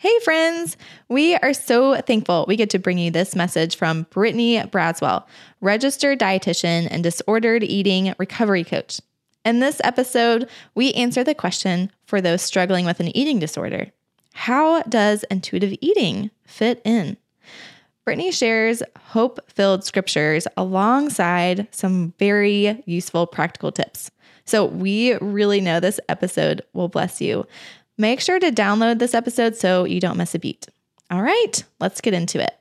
Hey, friends! We are so thankful we get to bring you this message from Brittany Braswell, registered dietitian and disordered eating recovery coach. In this episode, we answer the question for those struggling with an eating disorder How does intuitive eating fit in? Brittany shares hope filled scriptures alongside some very useful practical tips. So, we really know this episode will bless you. Make sure to download this episode so you don't miss a beat. All right, let's get into it.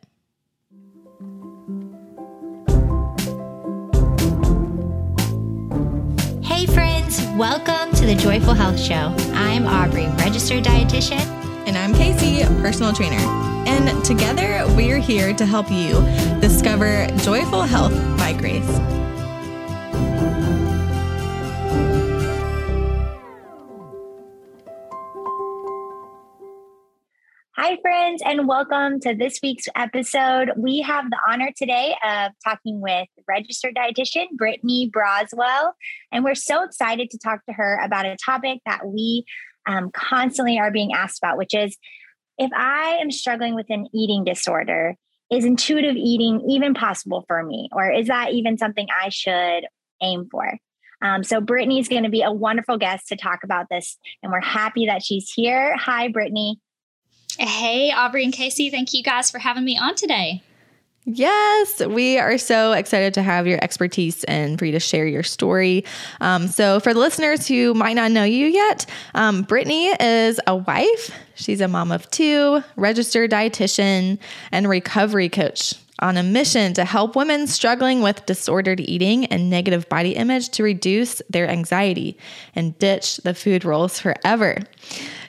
Hey, friends, welcome to the Joyful Health Show. I'm Aubrey, registered dietitian. And I'm Casey, personal trainer. And together we're here to help you discover joyful health by grace. Hi, friends, and welcome to this week's episode. We have the honor today of talking with registered dietitian Brittany Braswell, and we're so excited to talk to her about a topic that we um, constantly are being asked about, which is if I am struggling with an eating disorder, is intuitive eating even possible for me, or is that even something I should aim for? Um, so Brittany's going to be a wonderful guest to talk about this, and we're happy that she's here. Hi, Brittany. Hey, Aubrey and Casey, thank you guys for having me on today. Yes, we are so excited to have your expertise and for you to share your story. Um, so, for the listeners who might not know you yet, um, Brittany is a wife. She's a mom of two, registered dietitian, and recovery coach on a mission to help women struggling with disordered eating and negative body image to reduce their anxiety and ditch the food rules forever.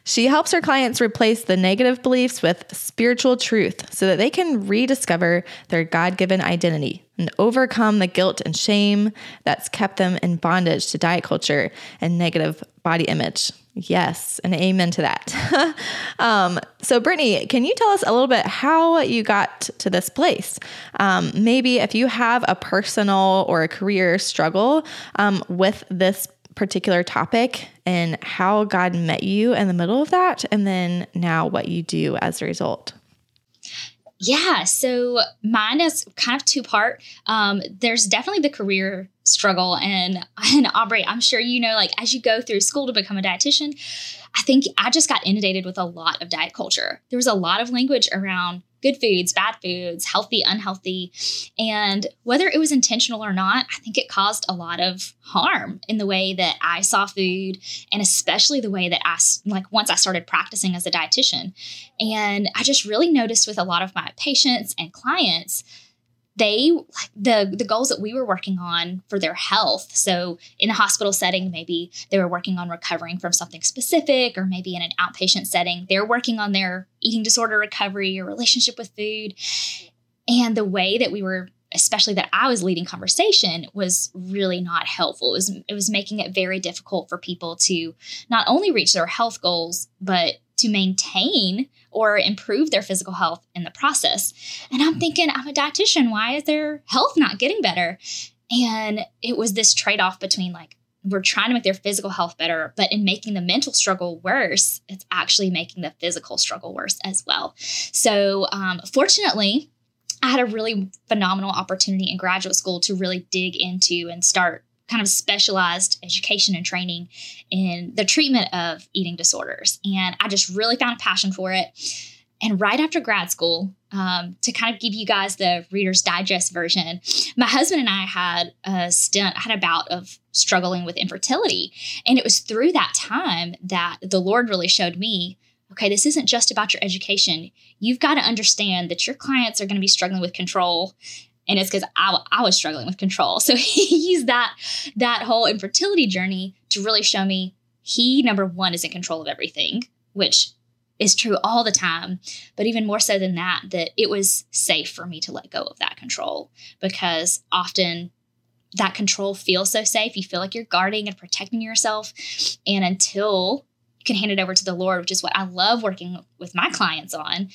She helps her clients replace the negative beliefs with spiritual truth so that they can rediscover their God given identity and overcome the guilt and shame that's kept them in bondage to diet culture and negative body image. Yes, and amen to that. um, so, Brittany, can you tell us a little bit how you got to this place? Um, maybe if you have a personal or a career struggle um, with this particular topic and how God met you in the middle of that, and then now what you do as a result. Yeah, so mine is kind of two part. Um, there's definitely the career struggle, and and Aubrey, I'm sure you know, like as you go through school to become a dietitian, I think I just got inundated with a lot of diet culture. There was a lot of language around good foods, bad foods, healthy, unhealthy. And whether it was intentional or not, I think it caused a lot of harm in the way that I saw food and especially the way that I, like, once I started practicing as a dietitian. And I just really noticed with a lot of my patients and clients they the the goals that we were working on for their health so in a hospital setting maybe they were working on recovering from something specific or maybe in an outpatient setting they're working on their eating disorder recovery or relationship with food and the way that we were especially that I was leading conversation was really not helpful. It was it was making it very difficult for people to not only reach their health goals but to maintain or improve their physical health in the process. And I'm thinking, I'm a dietitian. Why is their health not getting better? And it was this trade off between like, we're trying to make their physical health better, but in making the mental struggle worse, it's actually making the physical struggle worse as well. So, um, fortunately, I had a really phenomenal opportunity in graduate school to really dig into and start kind of specialized education and training in the treatment of eating disorders. And I just really found a passion for it. And right after grad school, um, to kind of give you guys the Reader's Digest version, my husband and I had a stint, had a bout of struggling with infertility. And it was through that time that the Lord really showed me okay, this isn't just about your education. You've got to understand that your clients are going to be struggling with control and it's because I, I was struggling with control. So he used that that whole infertility journey to really show me he number one is in control of everything which is true all the time. But even more so than that that it was safe for me to let go of that control because often that control feels so safe. You feel like you're guarding and protecting yourself. And until you can hand it over to the lord which is what i love working with my clients on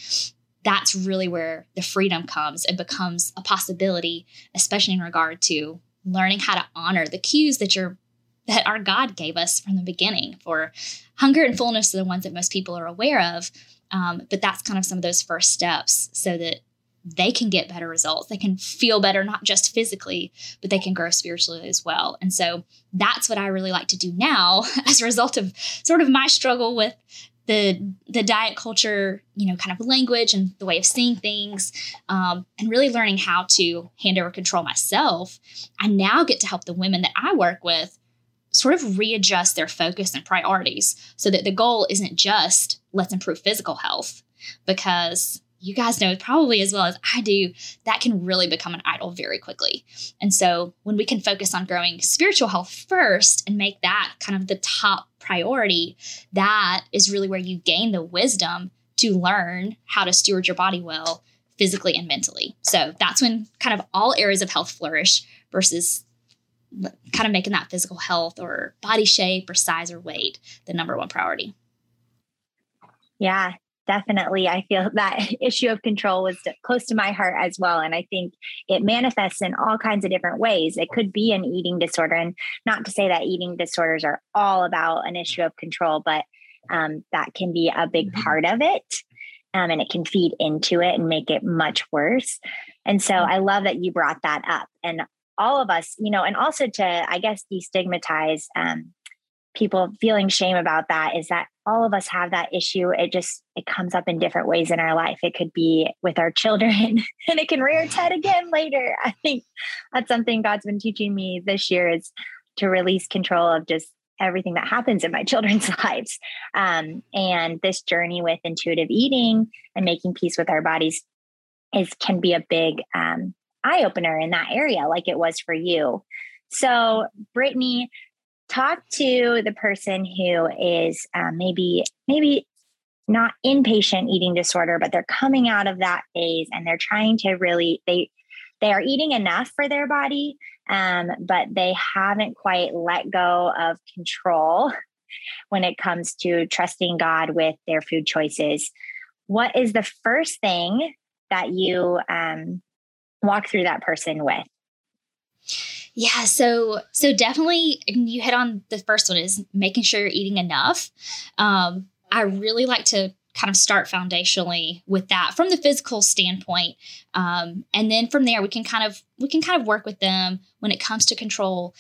that's really where the freedom comes and becomes a possibility, especially in regard to learning how to honor the cues that you're that our God gave us from the beginning. For hunger and fullness are the ones that most people are aware of. Um, but that's kind of some of those first steps so that they can get better results. They can feel better, not just physically, but they can grow spiritually as well. And so that's what I really like to do now as a result of sort of my struggle with the the diet culture, you know, kind of language and the way of seeing things, um, and really learning how to hand over control myself. I now get to help the women that I work with sort of readjust their focus and priorities so that the goal isn't just let's improve physical health because you guys know probably as well as I do, that can really become an idol very quickly. And so when we can focus on growing spiritual health first and make that kind of the top priority, that is really where you gain the wisdom to learn how to steward your body well physically and mentally. So that's when kind of all areas of health flourish versus kind of making that physical health or body shape or size or weight the number one priority. Yeah, definitely i feel that issue of control was close to my heart as well and i think it manifests in all kinds of different ways it could be an eating disorder and not to say that eating disorders are all about an issue of control but um, that can be a big mm-hmm. part of it um, and it can feed into it and make it much worse and so mm-hmm. i love that you brought that up and all of us you know and also to i guess destigmatize um, people feeling shame about that is that all of us have that issue. It just it comes up in different ways in our life. It could be with our children and it can rear its head again later. I think that's something god's been teaching me this year is to release control of just everything that happens in my children's lives. Um, and this journey with intuitive eating and making peace with our bodies is can be a big um, eye opener in that area like it was for you. So brittany talk to the person who is um, maybe maybe not inpatient eating disorder but they're coming out of that phase and they're trying to really they they are eating enough for their body um, but they haven't quite let go of control when it comes to trusting god with their food choices. What is the first thing that you um, walk through that person with yeah, so so definitely you hit on the first one is making sure you're eating enough. Um, I really like to kind of start foundationally with that from the physical standpoint, um, and then from there we can kind of we can kind of work with them when it comes to control.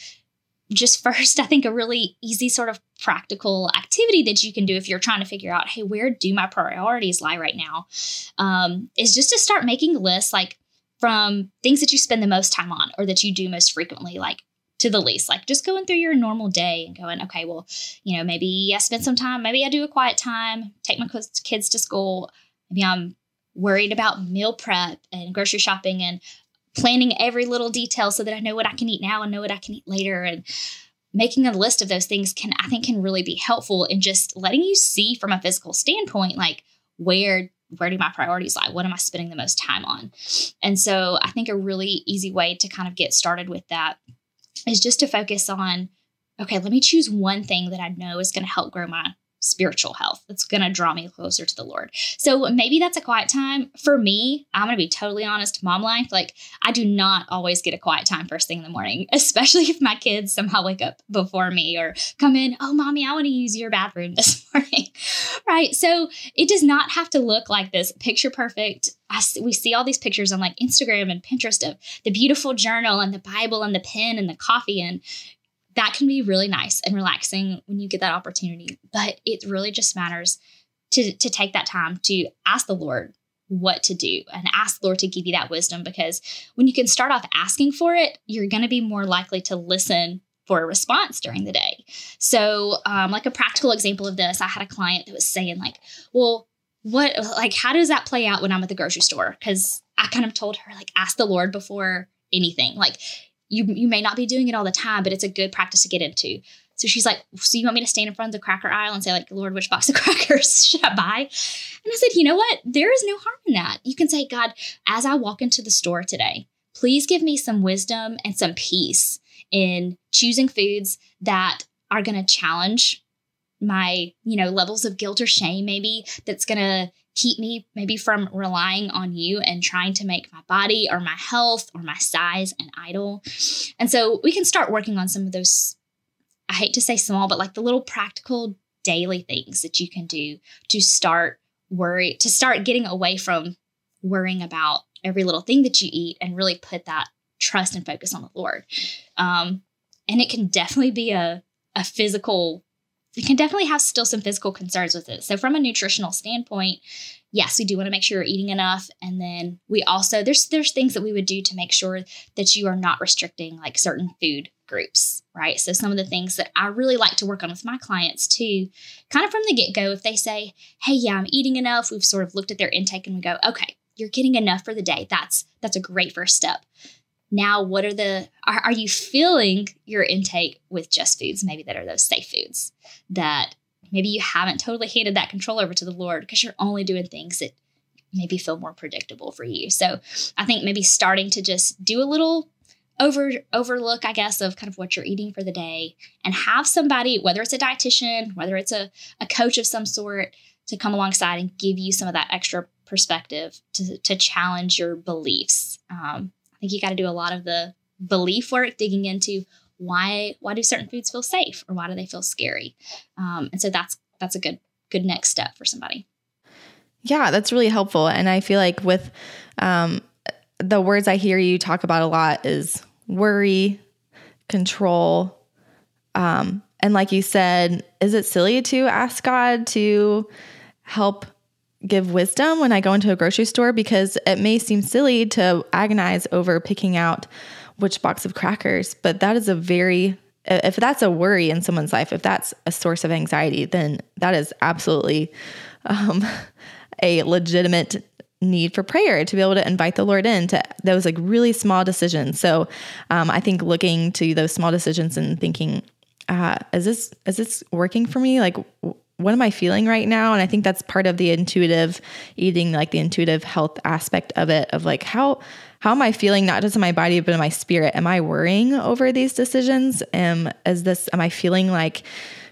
Just first, I think a really easy sort of practical activity that you can do if you're trying to figure out, hey, where do my priorities lie right now, um, is just to start making lists like from things that you spend the most time on or that you do most frequently, like to the least, like just going through your normal day and going, okay, well, you know, maybe I spend some time, maybe I do a quiet time, take my kids to school. Maybe I'm worried about meal prep and grocery shopping and planning every little detail so that I know what I can eat now and know what I can eat later. And making a list of those things can, I think, can really be helpful in just letting you see from a physical standpoint, like where where do my priorities lie? What am I spending the most time on? And so I think a really easy way to kind of get started with that is just to focus on okay, let me choose one thing that I know is going to help grow my spiritual health that's going to draw me closer to the Lord. So maybe that's a quiet time. For me, I'm going to be totally honest, mom life, like I do not always get a quiet time first thing in the morning, especially if my kids somehow wake up before me or come in, oh, mommy, I want to use your bathroom this morning. right. So it does not have to look like this picture perfect. I, we see all these pictures on like Instagram and Pinterest of the beautiful journal and the Bible and the pen and the coffee. And that can be really nice and relaxing when you get that opportunity. But it really just matters to, to take that time to ask the Lord what to do and ask the Lord to give you that wisdom because when you can start off asking for it, you're going to be more likely to listen for a response during the day. So, um, like a practical example of this, I had a client that was saying, like, well, what, like, how does that play out when I'm at the grocery store? Because I kind of told her, like, ask the Lord before anything. Like, you you may not be doing it all the time, but it's a good practice to get into. So she's like, So you want me to stand in front of the cracker aisle and say, like, Lord, which box of crackers should I buy? And I said, You know what? There is no harm in that. You can say, God, as I walk into the store today, please give me some wisdom and some peace in choosing foods that are going to challenge my, you know, levels of guilt or shame, maybe that's going to keep me maybe from relying on you and trying to make my body or my health or my size an idol. And so we can start working on some of those, I hate to say small, but like the little practical daily things that you can do to start worry, to start getting away from worrying about every little thing that you eat and really put that trust and focus on the Lord. Um, and it can definitely be a, a physical, it can definitely have still some physical concerns with it. So, from a nutritional standpoint, yes, we do want to make sure you're eating enough. And then we also, there's, there's things that we would do to make sure that you are not restricting like certain food groups, right? So, some of the things that I really like to work on with my clients too, kind of from the get go, if they say, Hey, yeah, I'm eating enough, we've sort of looked at their intake and we go, Okay, you're getting enough for the day. That's that's a great first step. Now, what are the are, are you filling your intake with just foods maybe that are those safe foods that maybe you haven't totally handed that control over to the Lord because you're only doing things that maybe feel more predictable for you. So, I think maybe starting to just do a little over overlook i guess of kind of what you're eating for the day and have somebody whether it's a dietitian whether it's a, a coach of some sort to come alongside and give you some of that extra perspective to, to challenge your beliefs. Um, think you got to do a lot of the belief work, digging into why why do certain foods feel safe or why do they feel scary, um, and so that's that's a good good next step for somebody. Yeah, that's really helpful, and I feel like with um, the words I hear you talk about a lot is worry, control, um, and like you said, is it silly to ask God to help give wisdom when I go into a grocery store because it may seem silly to agonize over picking out which box of crackers, but that is a very if that's a worry in someone's life, if that's a source of anxiety, then that is absolutely um, a legitimate need for prayer to be able to invite the Lord in to those like really small decisions. So um, I think looking to those small decisions and thinking, uh, is this is this working for me? Like, what am I feeling right now? And I think that's part of the intuitive eating, like the intuitive health aspect of it, of like how how am I feeling not just in my body but in my spirit? Am I worrying over these decisions? Am is this am I feeling like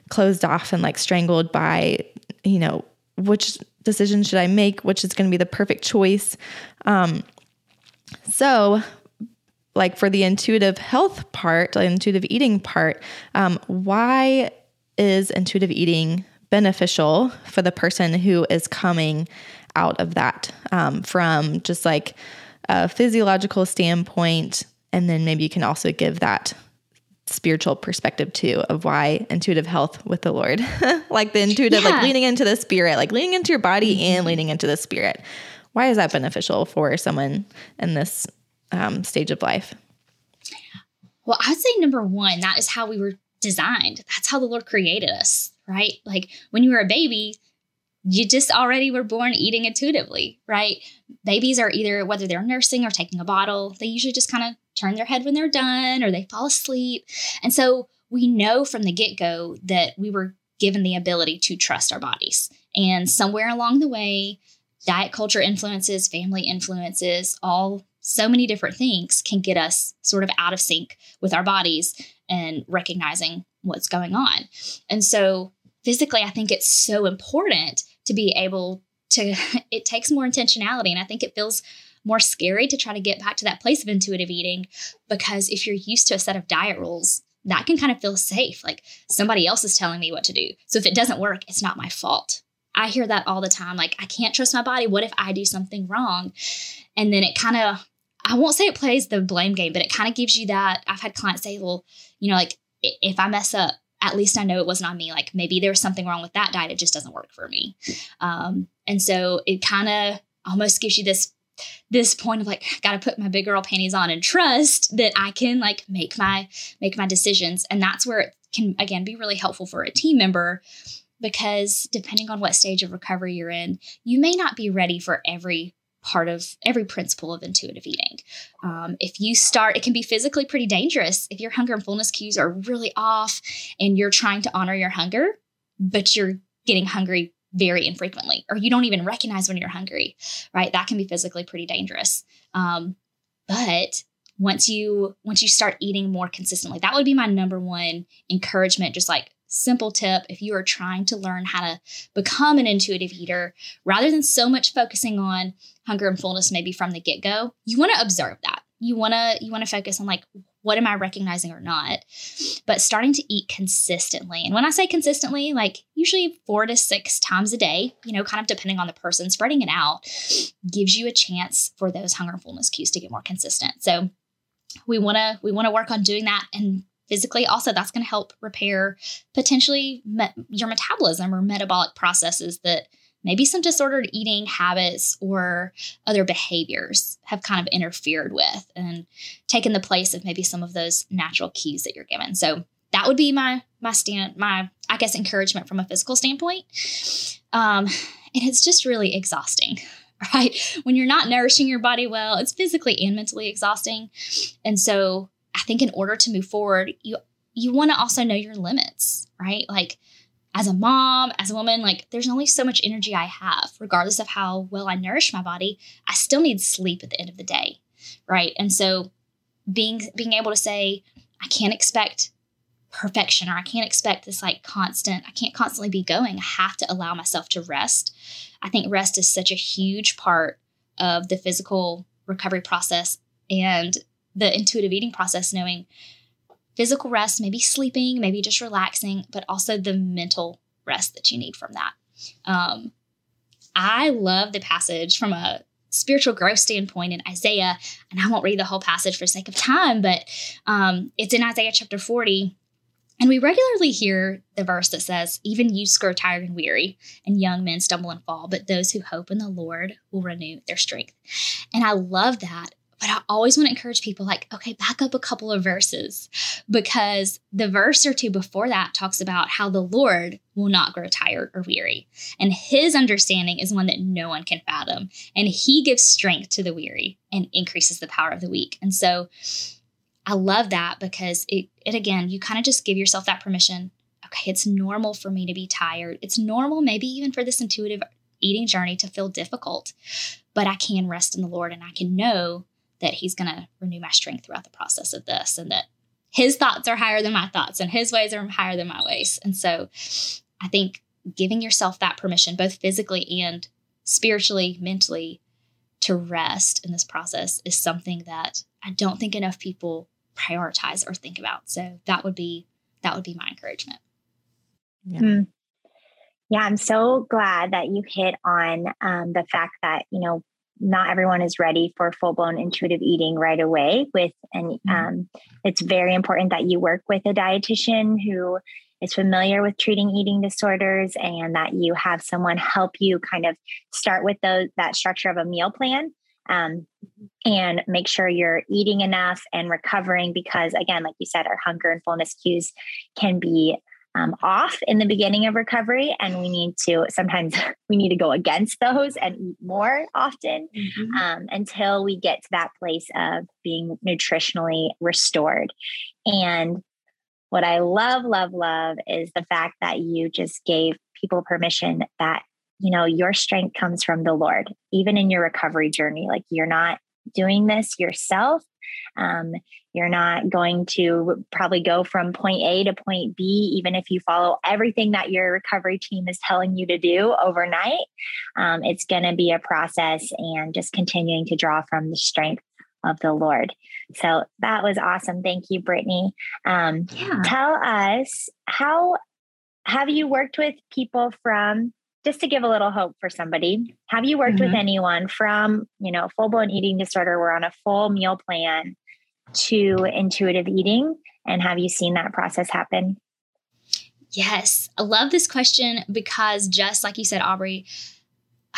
closed off and like strangled by, you know, which decision should I make? Which is going to be the perfect choice? Um, so like for the intuitive health part, the intuitive eating part, um, why is intuitive eating beneficial for the person who is coming out of that um, from just like a physiological standpoint. And then maybe you can also give that spiritual perspective too of why intuitive health with the Lord, like the intuitive, yeah. like leaning into the spirit, like leaning into your body mm-hmm. and leaning into the spirit. Why is that beneficial for someone in this um, stage of life? Well, I'd say number one, that is how we were designed. That's how the Lord created us right? Like when you were a baby, you just already were born eating intuitively, right? Babies are either, whether they're nursing or taking a bottle, they usually just kind of turn their head when they're done or they fall asleep. And so we know from the get go that we were given the ability to trust our bodies. And somewhere along the way, diet culture influences, family influences, all so many different things can get us sort of out of sync with our bodies and recognizing what's going on. And so physically, I think it's so important to be able to, it takes more intentionality. And I think it feels more scary to try to get back to that place of intuitive eating because if you're used to a set of diet rules, that can kind of feel safe. Like somebody else is telling me what to do. So if it doesn't work, it's not my fault. I hear that all the time. Like, I can't trust my body. What if I do something wrong? And then it kind of, I won't say it plays the blame game, but it kind of gives you that. I've had clients say, well, you know, like if I mess up, at least I know it wasn't on me. Like maybe there was something wrong with that diet. It just doesn't work for me. Um, and so it kind of almost gives you this this point of like got to put my big girl panties on and trust that I can like make my make my decisions. And that's where it can again be really helpful for a team member because depending on what stage of recovery you're in, you may not be ready for every part of every principle of intuitive eating. Um, if you start, it can be physically pretty dangerous if your hunger and fullness cues are really off and you're trying to honor your hunger, but you're getting hungry very infrequently, or you don't even recognize when you're hungry, right? That can be physically pretty dangerous. Um, but once you once you start eating more consistently, that would be my number one encouragement. Just like simple tip if you are trying to learn how to become an intuitive eater, rather than so much focusing on hunger and fullness maybe from the get-go, you want to observe that. You want to you want to focus on like what am I recognizing or not? But starting to eat consistently. And when I say consistently, like usually four to six times a day, you know, kind of depending on the person, spreading it out gives you a chance for those hunger and fullness cues to get more consistent. So we want to we want to work on doing that and physically also that's going to help repair potentially me- your metabolism or metabolic processes that maybe some disordered eating habits or other behaviors have kind of interfered with and taken the place of maybe some of those natural cues that you're given. So that would be my my stand my I guess encouragement from a physical standpoint. Um, and it's just really exhausting, right? When you're not nourishing your body well, it's physically and mentally exhausting. And so think in order to move forward, you you want to also know your limits, right? Like as a mom, as a woman, like there's only so much energy I have, regardless of how well I nourish my body. I still need sleep at the end of the day, right? And so being being able to say, I can't expect perfection or I can't expect this like constant, I can't constantly be going. I have to allow myself to rest. I think rest is such a huge part of the physical recovery process and the intuitive eating process, knowing physical rest, maybe sleeping, maybe just relaxing, but also the mental rest that you need from that. Um, I love the passage from a spiritual growth standpoint in Isaiah, and I won't read the whole passage for sake of time, but um, it's in Isaiah chapter 40. And we regularly hear the verse that says, Even youths grow tired and weary, and young men stumble and fall, but those who hope in the Lord will renew their strength. And I love that but I always want to encourage people like, okay, back up a couple of verses because the verse or two before that talks about how the Lord will not grow tired or weary. And his understanding is one that no one can fathom. And he gives strength to the weary and increases the power of the weak. And so I love that because it, it again, you kind of just give yourself that permission. Okay, it's normal for me to be tired. It's normal, maybe even for this intuitive eating journey to feel difficult, but I can rest in the Lord and I can know that he's going to renew my strength throughout the process of this and that his thoughts are higher than my thoughts and his ways are higher than my ways. And so I think giving yourself that permission, both physically and spiritually, mentally, to rest in this process is something that I don't think enough people prioritize or think about. So that would be that would be my encouragement. Yeah. Mm. Yeah, I'm so glad that you hit on um, the fact that you know not everyone is ready for full blown intuitive eating right away with and mm-hmm. um, it's very important that you work with a dietitian who is familiar with treating eating disorders and that you have someone help you kind of start with those that structure of a meal plan um, and make sure you're eating enough and recovering because again like you said our hunger and fullness cues can be um, off in the beginning of recovery and we need to sometimes we need to go against those and eat more often mm-hmm. um, until we get to that place of being nutritionally restored and what i love love love is the fact that you just gave people permission that you know your strength comes from the lord even in your recovery journey like you're not doing this yourself um, you're not going to probably go from point A to point B, even if you follow everything that your recovery team is telling you to do overnight. Um, it's going to be a process and just continuing to draw from the strength of the Lord. So that was awesome. Thank you, Brittany. Um, yeah. Tell us how have you worked with people from just to give a little hope for somebody. Have you worked mm-hmm. with anyone from you know full blown eating disorder we're on a full meal plan to intuitive eating? And have you seen that process happen? Yes. I love this question because just like you said aubrey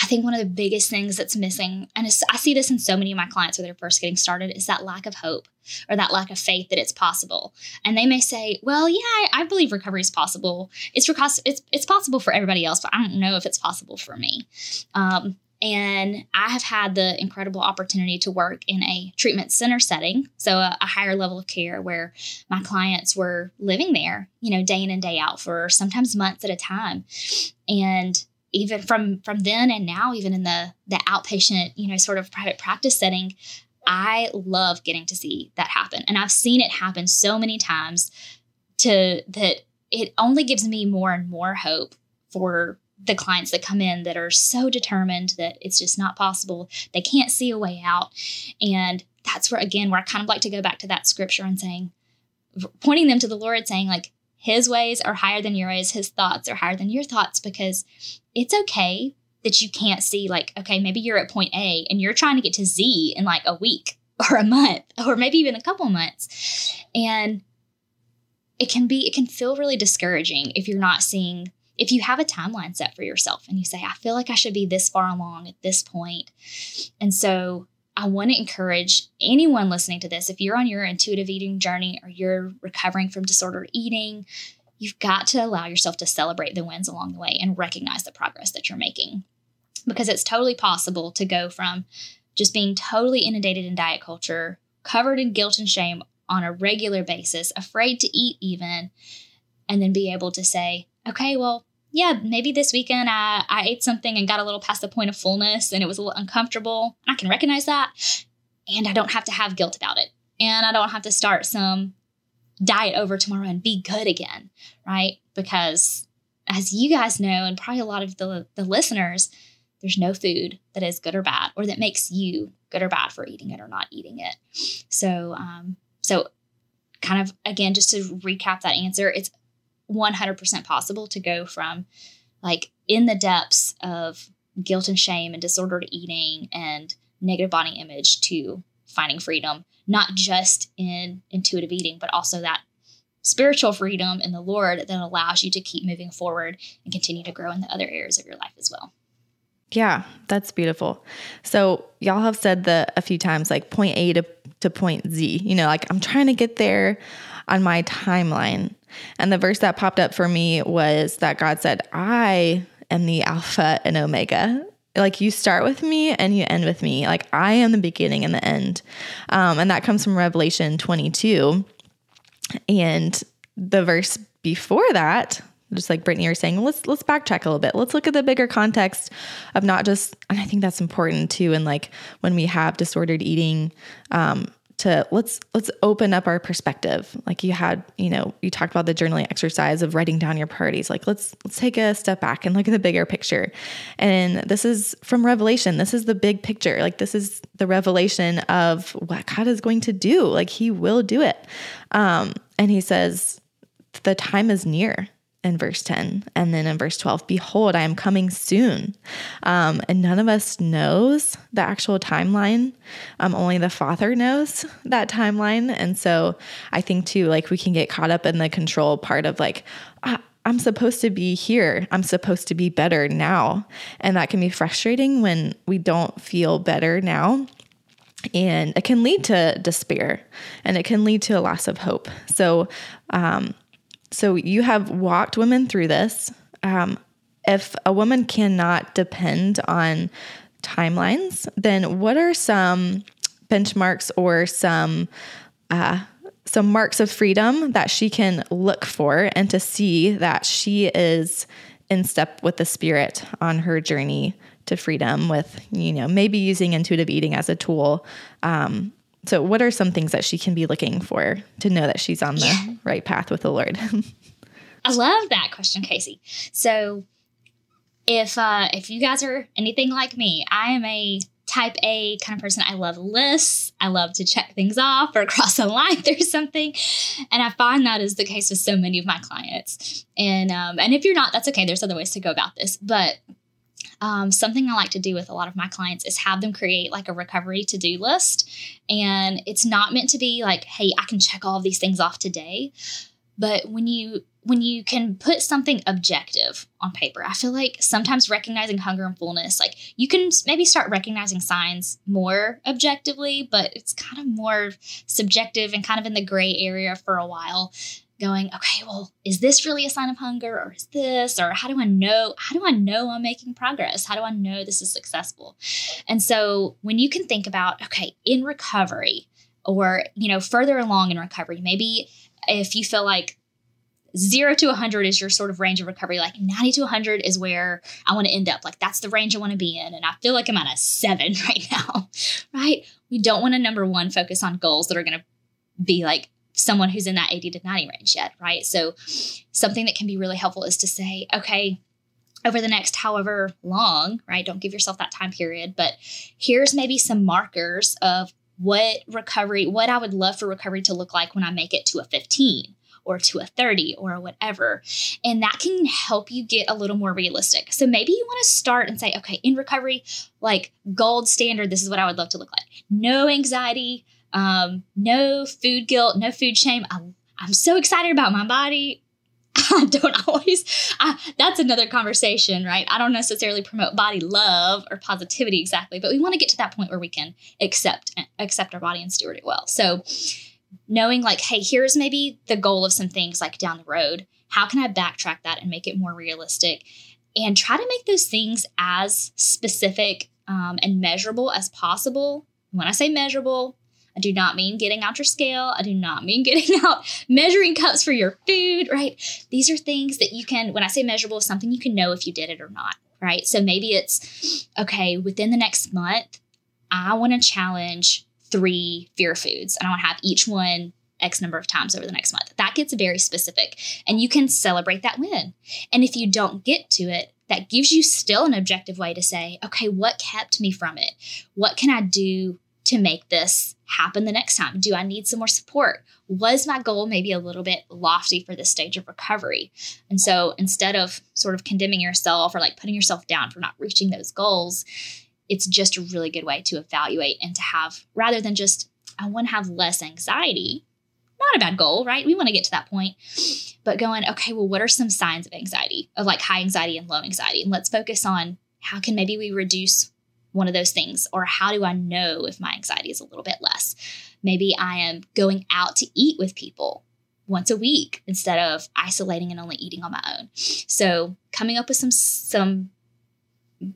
I think one of the biggest things that's missing, and I see this in so many of my clients when they're first getting started, is that lack of hope or that lack of faith that it's possible. And they may say, "Well, yeah, I, I believe recovery is possible. It's it's it's possible for everybody else, but I don't know if it's possible for me." Um, and I have had the incredible opportunity to work in a treatment center setting, so a, a, higher level of care where my clients were living there, you know, day in and day out for sometimes months at a time. And even from from then and now even in the the outpatient you know sort of private practice setting i love getting to see that happen. And i've seen it happen so many times to that it only gives me more and more hope for the clients that come in that are so determined that it's just not possible. They can't see a way out. And that's where, again, where I kind of like to go back to that scripture and saying, pointing them to the Lord, saying, like, his ways are higher than your ways, his thoughts are higher than your thoughts, because it's okay that you can't see, like, okay, maybe you're at point A and you're trying to get to Z in like a week or a month or maybe even a couple months. And it can be, it can feel really discouraging if you're not seeing if you have a timeline set for yourself and you say, I feel like I should be this far along at this point. And so I want to encourage anyone listening to this if you're on your intuitive eating journey or you're recovering from disordered eating, you've got to allow yourself to celebrate the wins along the way and recognize the progress that you're making. Because it's totally possible to go from just being totally inundated in diet culture, covered in guilt and shame on a regular basis, afraid to eat even, and then be able to say, okay, well, yeah, maybe this weekend I, I ate something and got a little past the point of fullness and it was a little uncomfortable. I can recognize that. And I don't have to have guilt about it. And I don't have to start some diet over tomorrow and be good again, right? Because as you guys know, and probably a lot of the, the listeners, there's no food that is good or bad or that makes you good or bad for eating it or not eating it. So, um, so kind of again, just to recap that answer, it's 100% possible to go from like in the depths of guilt and shame and disordered eating and negative body image to finding freedom, not just in intuitive eating, but also that spiritual freedom in the Lord that allows you to keep moving forward and continue to grow in the other areas of your life as well. Yeah, that's beautiful. So y'all have said the a few times like point A to, to point Z. You know, like I'm trying to get there on my timeline. And the verse that popped up for me was that God said, I am the Alpha and Omega. Like you start with me and you end with me. Like I am the beginning and the end. Um, and that comes from Revelation 22. And the verse before that, just like Brittany was saying, let's let's backtrack a little bit. Let's look at the bigger context of not just, and I think that's important too. And like when we have disordered eating, um, to let's let's open up our perspective. Like you had you know you talked about the journaling exercise of writing down your priorities. Like let's let's take a step back and look at the bigger picture. And this is from revelation. This is the big picture. Like this is the revelation of what god is going to do. Like he will do it. Um and he says the time is near in verse 10. And then in verse 12, behold, I am coming soon. Um, and none of us knows the actual timeline. Um, only the Father knows that timeline. And so I think too, like we can get caught up in the control part of like, ah, I'm supposed to be here. I'm supposed to be better now. And that can be frustrating when we don't feel better now. And it can lead to despair and it can lead to a loss of hope. So, um, so you have walked women through this. Um, if a woman cannot depend on timelines, then what are some benchmarks or some uh, some marks of freedom that she can look for and to see that she is in step with the spirit on her journey to freedom with you know maybe using intuitive eating as a tool um, so, what are some things that she can be looking for to know that she's on the yeah. right path with the Lord? I love that question, Casey. So, if uh, if you guys are anything like me, I am a type A kind of person. I love lists. I love to check things off or cross a line through something, and I find that is the case with so many of my clients. And um, and if you're not, that's okay. There's other ways to go about this, but um, something I like to do with a lot of my clients is have them create like a recovery to do list. And it's not meant to be like, hey, I can check all of these things off today. But when you when you can put something objective on paper, I feel like sometimes recognizing hunger and fullness, like you can maybe start recognizing signs more objectively, but it's kind of more subjective and kind of in the gray area for a while going, okay, well, is this really a sign of hunger or is this or how do I know how do I know I'm making progress? How do I know this is successful? And so when you can think about, okay, in recovery or, you know, further along in recovery, maybe if you feel like 0 to 100 is your sort of range of recovery like 90 to 100 is where I want to end up like that's the range I want to be in and I feel like I'm at a 7 right now. right? We don't want to number 1 focus on goals that are going to be like someone who's in that 80 to 90 range yet, right? So something that can be really helpful is to say, okay, over the next however long, right? Don't give yourself that time period, but here's maybe some markers of what recovery, what I would love for recovery to look like when I make it to a 15 or to a 30 or whatever. And that can help you get a little more realistic. So maybe you want to start and say, okay, in recovery, like gold standard, this is what I would love to look like. No anxiety, um, no food guilt, no food shame. I'm, I'm so excited about my body. I don't always, I, that's another conversation, right? I don't necessarily promote body love or positivity exactly, but we want to get to that point where we can accept, accept our body and steward it well. So knowing like, hey, here's maybe the goal of some things like down the road. How can I backtrack that and make it more realistic? And try to make those things as specific um, and measurable as possible. When I say measurable, I do not mean getting out your scale. I do not mean getting out measuring cups for your food, right? These are things that you can, when I say measurable, something you can know if you did it or not, right? So maybe it's, okay, within the next month, I want to challenge three fear foods and I want to have each one X number of times over the next month. That gets very specific and you can celebrate that win. And if you don't get to it, that gives you still an objective way to say, okay, what kept me from it? What can I do to make this happen the next time? Do I need some more support? Was my goal maybe a little bit lofty for this stage of recovery? And so instead of sort of condemning yourself or like putting yourself down for not reaching those goals, it's just a really good way to evaluate and to have, rather than just, I want to have less anxiety. Not a bad goal, right? We want to get to that point. But going, okay, well, what are some signs of anxiety, of like high anxiety and low anxiety? And let's focus on how can maybe we reduce one of those things? Or how do I know if my anxiety is a little bit less? Maybe I am going out to eat with people once a week instead of isolating and only eating on my own. So coming up with some some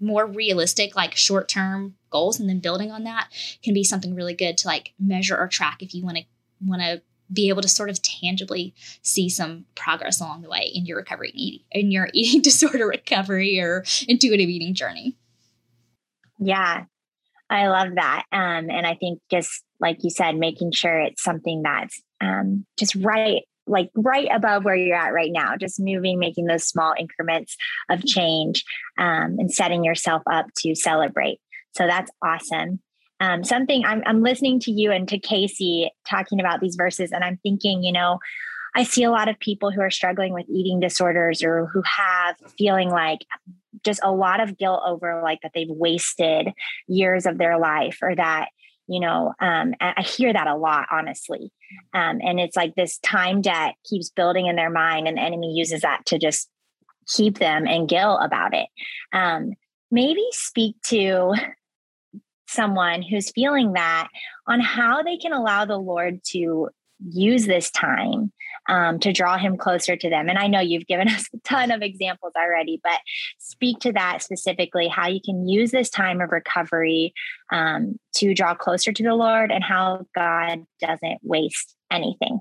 more realistic, like short term goals and then building on that can be something really good to like measure or track if you want to want to be able to sort of tangibly see some progress along the way in your recovery in your eating disorder recovery or intuitive eating journey. Yeah, I love that. Um, and I think just like you said, making sure it's something that's um, just right like right above where you're at right now, just moving, making those small increments of change um, and setting yourself up to celebrate. So that's awesome. Um, something I'm, I'm listening to you and to Casey talking about these verses, and I'm thinking, you know, I see a lot of people who are struggling with eating disorders or who have feeling like just a lot of guilt over like that they've wasted years of their life or that you know um, i hear that a lot honestly. Um, and it's like this time debt keeps building in their mind and the enemy uses that to just keep them in guilt about it. Um, maybe speak to someone who's feeling that on how they can allow the lord to use this time um, to draw him closer to them. And I know you've given us a ton of examples already, but speak to that specifically how you can use this time of recovery um, to draw closer to the Lord and how God doesn't waste anything.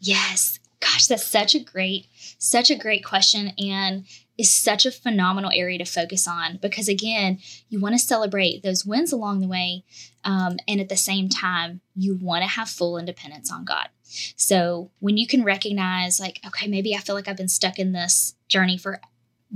Yes. Gosh, that's such a great, such a great question. And is such a phenomenal area to focus on because again you want to celebrate those wins along the way um, and at the same time you want to have full independence on god. So when you can recognize like okay maybe i feel like i've been stuck in this journey for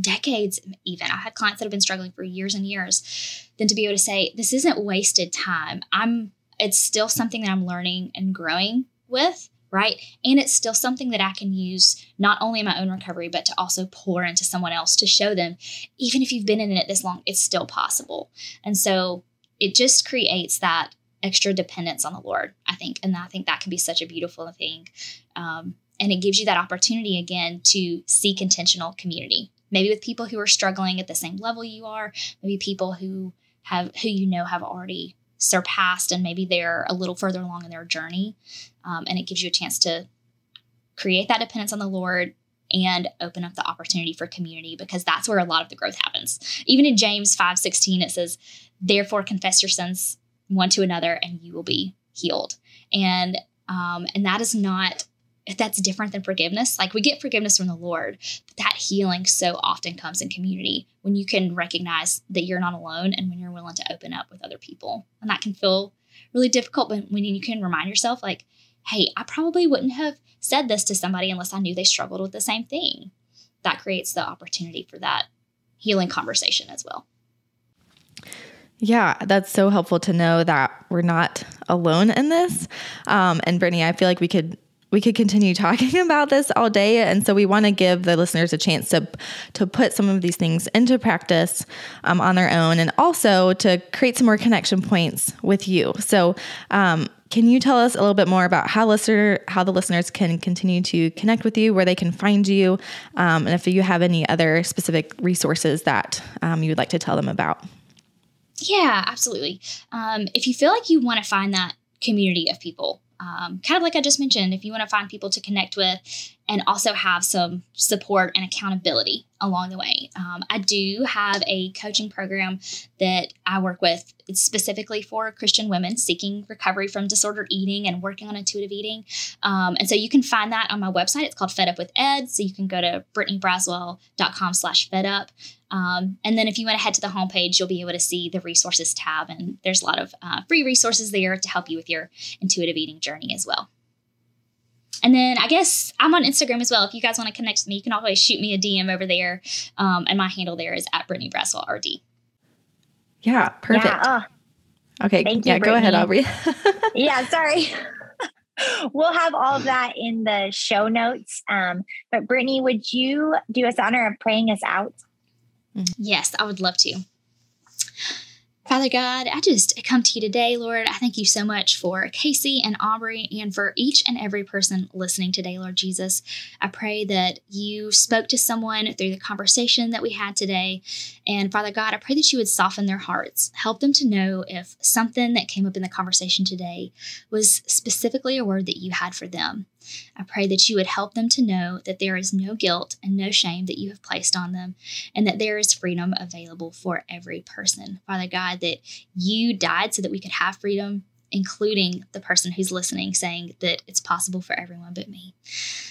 decades even i've had clients that have been struggling for years and years then to be able to say this isn't wasted time. I'm it's still something that i'm learning and growing with right? And it's still something that I can use not only in my own recovery, but to also pour into someone else to show them, even if you've been in it this long, it's still possible. And so it just creates that extra dependence on the Lord, I think. And I think that can be such a beautiful thing. Um, and it gives you that opportunity again to seek intentional community, maybe with people who are struggling at the same level you are, maybe people who have who you know have already surpassed and maybe they're a little further along in their journey. Um, and it gives you a chance to create that dependence on the Lord and open up the opportunity for community because that's where a lot of the growth happens. Even in James 5 16, it says, Therefore confess your sins one to another and you will be healed. And um, and that is not that's different than forgiveness. Like we get forgiveness from the Lord, but that healing so often comes in community when you can recognize that you're not alone and when you're willing to open up with other people. And that can feel really difficult, but when you can remind yourself, like, hey, I probably wouldn't have said this to somebody unless I knew they struggled with the same thing. That creates the opportunity for that healing conversation as well. Yeah, that's so helpful to know that we're not alone in this. Um, and Brittany, I feel like we could we could continue talking about this all day. And so we want to give the listeners a chance to to put some of these things into practice um, on their own and also to create some more connection points with you. So um, can you tell us a little bit more about how listener how the listeners can continue to connect with you where they can find you um, and if you have any other specific resources that um, you would like to tell them about? Yeah absolutely. Um, if you feel like you want to find that community of people um, kind of like I just mentioned, if you want to find people to connect with and also have some support and accountability along the way. Um, I do have a coaching program that I work with it's specifically for Christian women seeking recovery from disordered eating and working on intuitive eating. Um, and so you can find that on my website. It's called Fed Up with Ed. So you can go to brittanybraswell.com slash fed up. Um, and then if you want to head to the homepage, you'll be able to see the resources tab. And there's a lot of uh, free resources there to help you with your intuitive eating journey as well. And then I guess I'm on Instagram as well. If you guys want to connect with me, you can always shoot me a DM over there. Um, and my handle there is at Brittany Braswell RD. Yeah, perfect. Yeah, oh. Okay, Thank yeah, you, go ahead, Aubrey. yeah, sorry. we'll have all of that in the show notes. Um, but Brittany, would you do us honor of praying us out? Yes, I would love to. Father God, I just come to you today, Lord. I thank you so much for Casey and Aubrey and for each and every person listening today, Lord Jesus. I pray that you spoke to someone through the conversation that we had today. And Father God, I pray that you would soften their hearts, help them to know if something that came up in the conversation today was specifically a word that you had for them. I pray that you would help them to know that there is no guilt and no shame that you have placed on them, and that there is freedom available for every person. Father God, that you died so that we could have freedom including the person who's listening, saying that it's possible for everyone but me.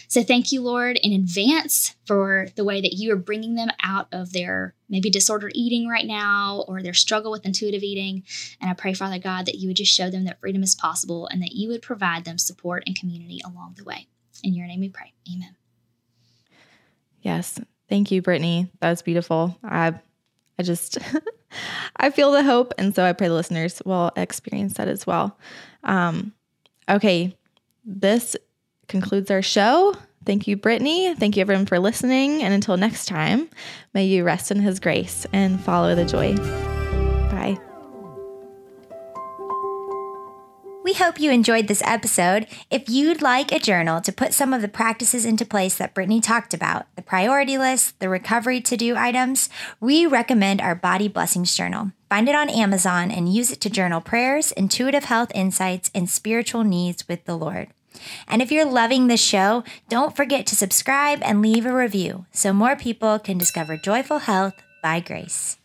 So thank you, Lord, in advance for the way that you are bringing them out of their maybe disordered eating right now or their struggle with intuitive eating. And I pray, Father God, that you would just show them that freedom is possible and that you would provide them support and community along the way. In your name we pray. Amen. Yes. Thank you, Brittany. That was beautiful. I I just I feel the hope. And so I pray the listeners will experience that as well. Um, okay, this concludes our show. Thank you, Brittany. Thank you, everyone, for listening. And until next time, may you rest in his grace and follow the joy. We hope you enjoyed this episode. If you'd like a journal to put some of the practices into place that Brittany talked about, the priority list, the recovery to do items, we recommend our Body Blessings Journal. Find it on Amazon and use it to journal prayers, intuitive health insights, and spiritual needs with the Lord. And if you're loving this show, don't forget to subscribe and leave a review so more people can discover joyful health by grace.